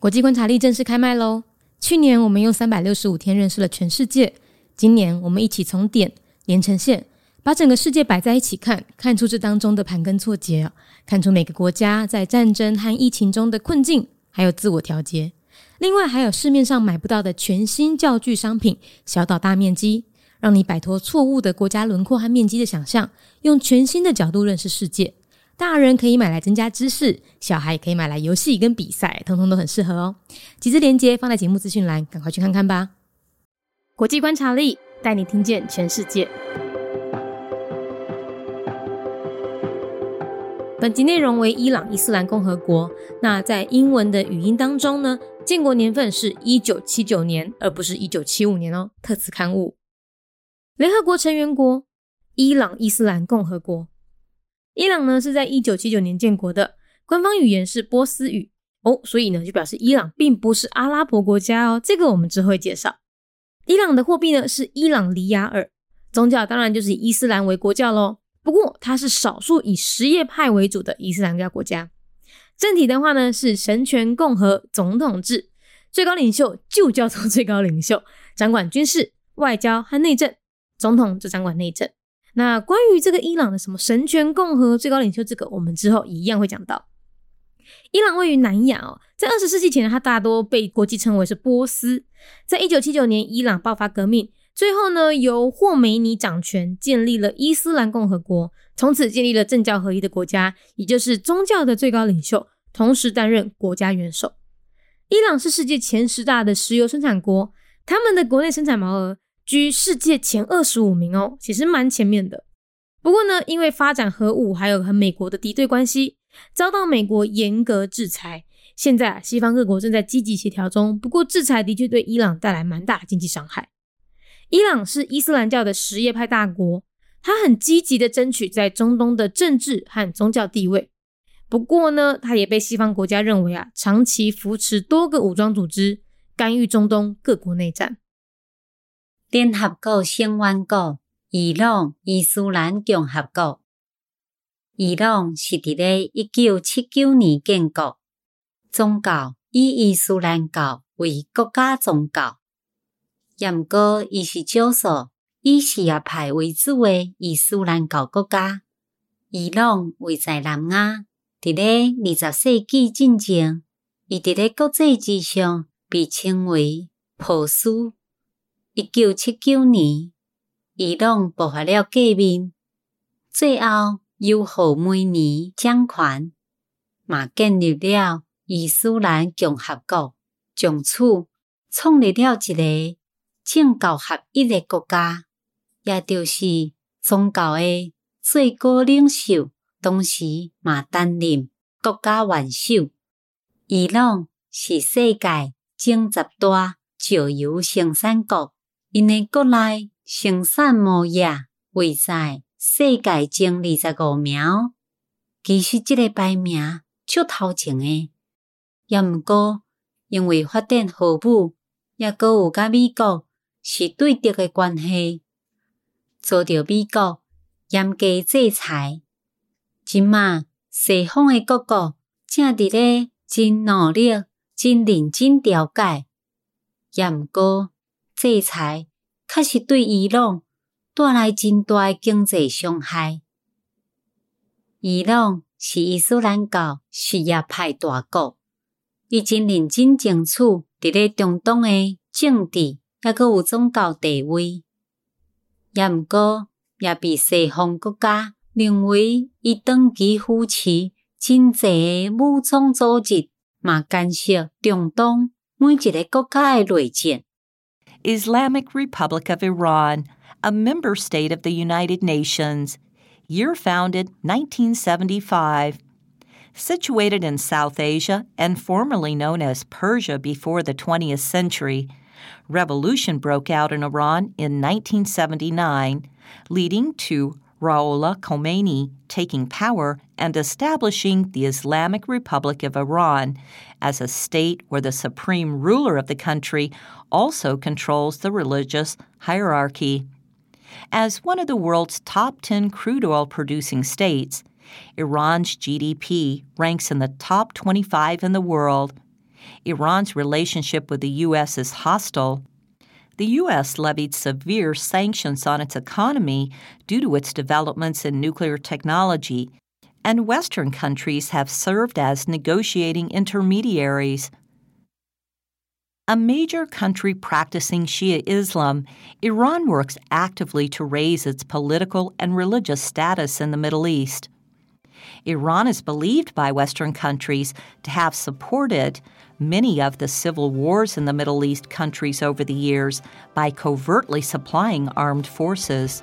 国际观察力正式开麦喽！去年我们用三百六十五天认识了全世界，今年我们一起从点连成线，把整个世界摆在一起看，看出这当中的盘根错节，看出每个国家在战争和疫情中的困境，还有自我调节。另外，还有市面上买不到的全新教具商品，小岛大面积，让你摆脱错误的国家轮廓和面积的想象，用全新的角度认识世界。大人可以买来增加知识，小孩也可以买来游戏跟比赛，通通都很适合哦。几支链接放在节目资讯栏，赶快去看看吧。国际观察力带你听见全世界。本集内容为伊朗伊斯兰共和国。那在英文的语音当中呢，建国年份是一九七九年，而不是一九七五年哦。特此刊物。联合国成员国：伊朗伊斯兰共和国。伊朗呢是在一九七九年建国的，官方语言是波斯语哦，所以呢就表示伊朗并不是阿拉伯国家哦，这个我们之后会介绍。伊朗的货币呢是伊朗里亚尔，宗教当然就是以伊斯兰为国教喽。不过它是少数以什叶派为主的伊斯兰教国家。政体的话呢是神权共和总统制，最高领袖就叫做最高领袖，掌管军事、外交和内政，总统就掌管内政。那关于这个伊朗的什么神权共和最高领袖，这个我们之后一样会讲到。伊朗位于南亚哦，在二十世纪前，它大多被国际称为是波斯。在一九七九年，伊朗爆发革命，最后呢由霍梅尼掌权，建立了伊斯兰共和国，从此建立了政教合一的国家，也就是宗教的最高领袖同时担任国家元首。伊朗是世界前十大的石油生产国，他们的国内生产毛额。居世界前二十五名哦，其实蛮前面的。不过呢，因为发展核武，还有和美国的敌对关系，遭到美国严格制裁。现在啊，西方各国正在积极协调中。不过，制裁的确对伊朗带来蛮大的经济伤害。伊朗是伊斯兰教的什叶派大国，他很积极的争取在中东的政治和宗教地位。不过呢，他也被西方国家认为啊，长期扶持多个武装组织，干预中东各国内战。联合国成员国：伊朗伊斯兰共和国。伊朗是伫咧一九七九年建国，宗教以伊斯兰教为国家宗教。毋过，伊是少数以什叶派为主诶伊斯兰教国家。伊朗位在南亚，伫咧二十世纪之前，伊伫咧国际之上被称为波斯。一九七九年，伊朗爆发了革命，最后由何梅尼掌权，嘛建立了伊斯兰共和国，从此创立了一个政教合一的国家，也就是宗教的最高领袖，同时嘛担任国家元首。伊朗是世界前十大石油生产国。因诶国内生产模业位在世界前二十五名，其实即个排名足头前诶。也毋过，因为发展核武，也阁有甲美国是对敌诶关系，遭到美国严加制裁。即马西方诶各国正伫咧真努力、真认真调解，也毋过。制裁确实对伊朗带来真大诶经济伤害。伊朗是伊斯兰教什叶派大国，伊真认真争取伫咧中东诶政治，抑阁有宗教地位。也毋过，也被西方国家认为伊长期扶持真济诶武装组织，嘛干涉中东每一个国家诶内政。Islamic Republic of Iran, a member state of the United Nations. Year founded 1975. Situated in South Asia and formerly known as Persia before the 20th century, revolution broke out in Iran in 1979, leading to Raoula Khomeini taking power and establishing the Islamic Republic of Iran as a state where the supreme ruler of the country also controls the religious hierarchy. As one of the world's top 10 crude oil producing states, Iran's GDP ranks in the top 25 in the world. Iran's relationship with the U.S. is hostile. The U.S. levied severe sanctions on its economy due to its developments in nuclear technology, and Western countries have served as negotiating intermediaries. A major country practicing Shia Islam, Iran works actively to raise its political and religious status in the Middle East. Iran is believed by Western countries to have supported many of the civil wars in the Middle East countries over the years by covertly supplying armed forces.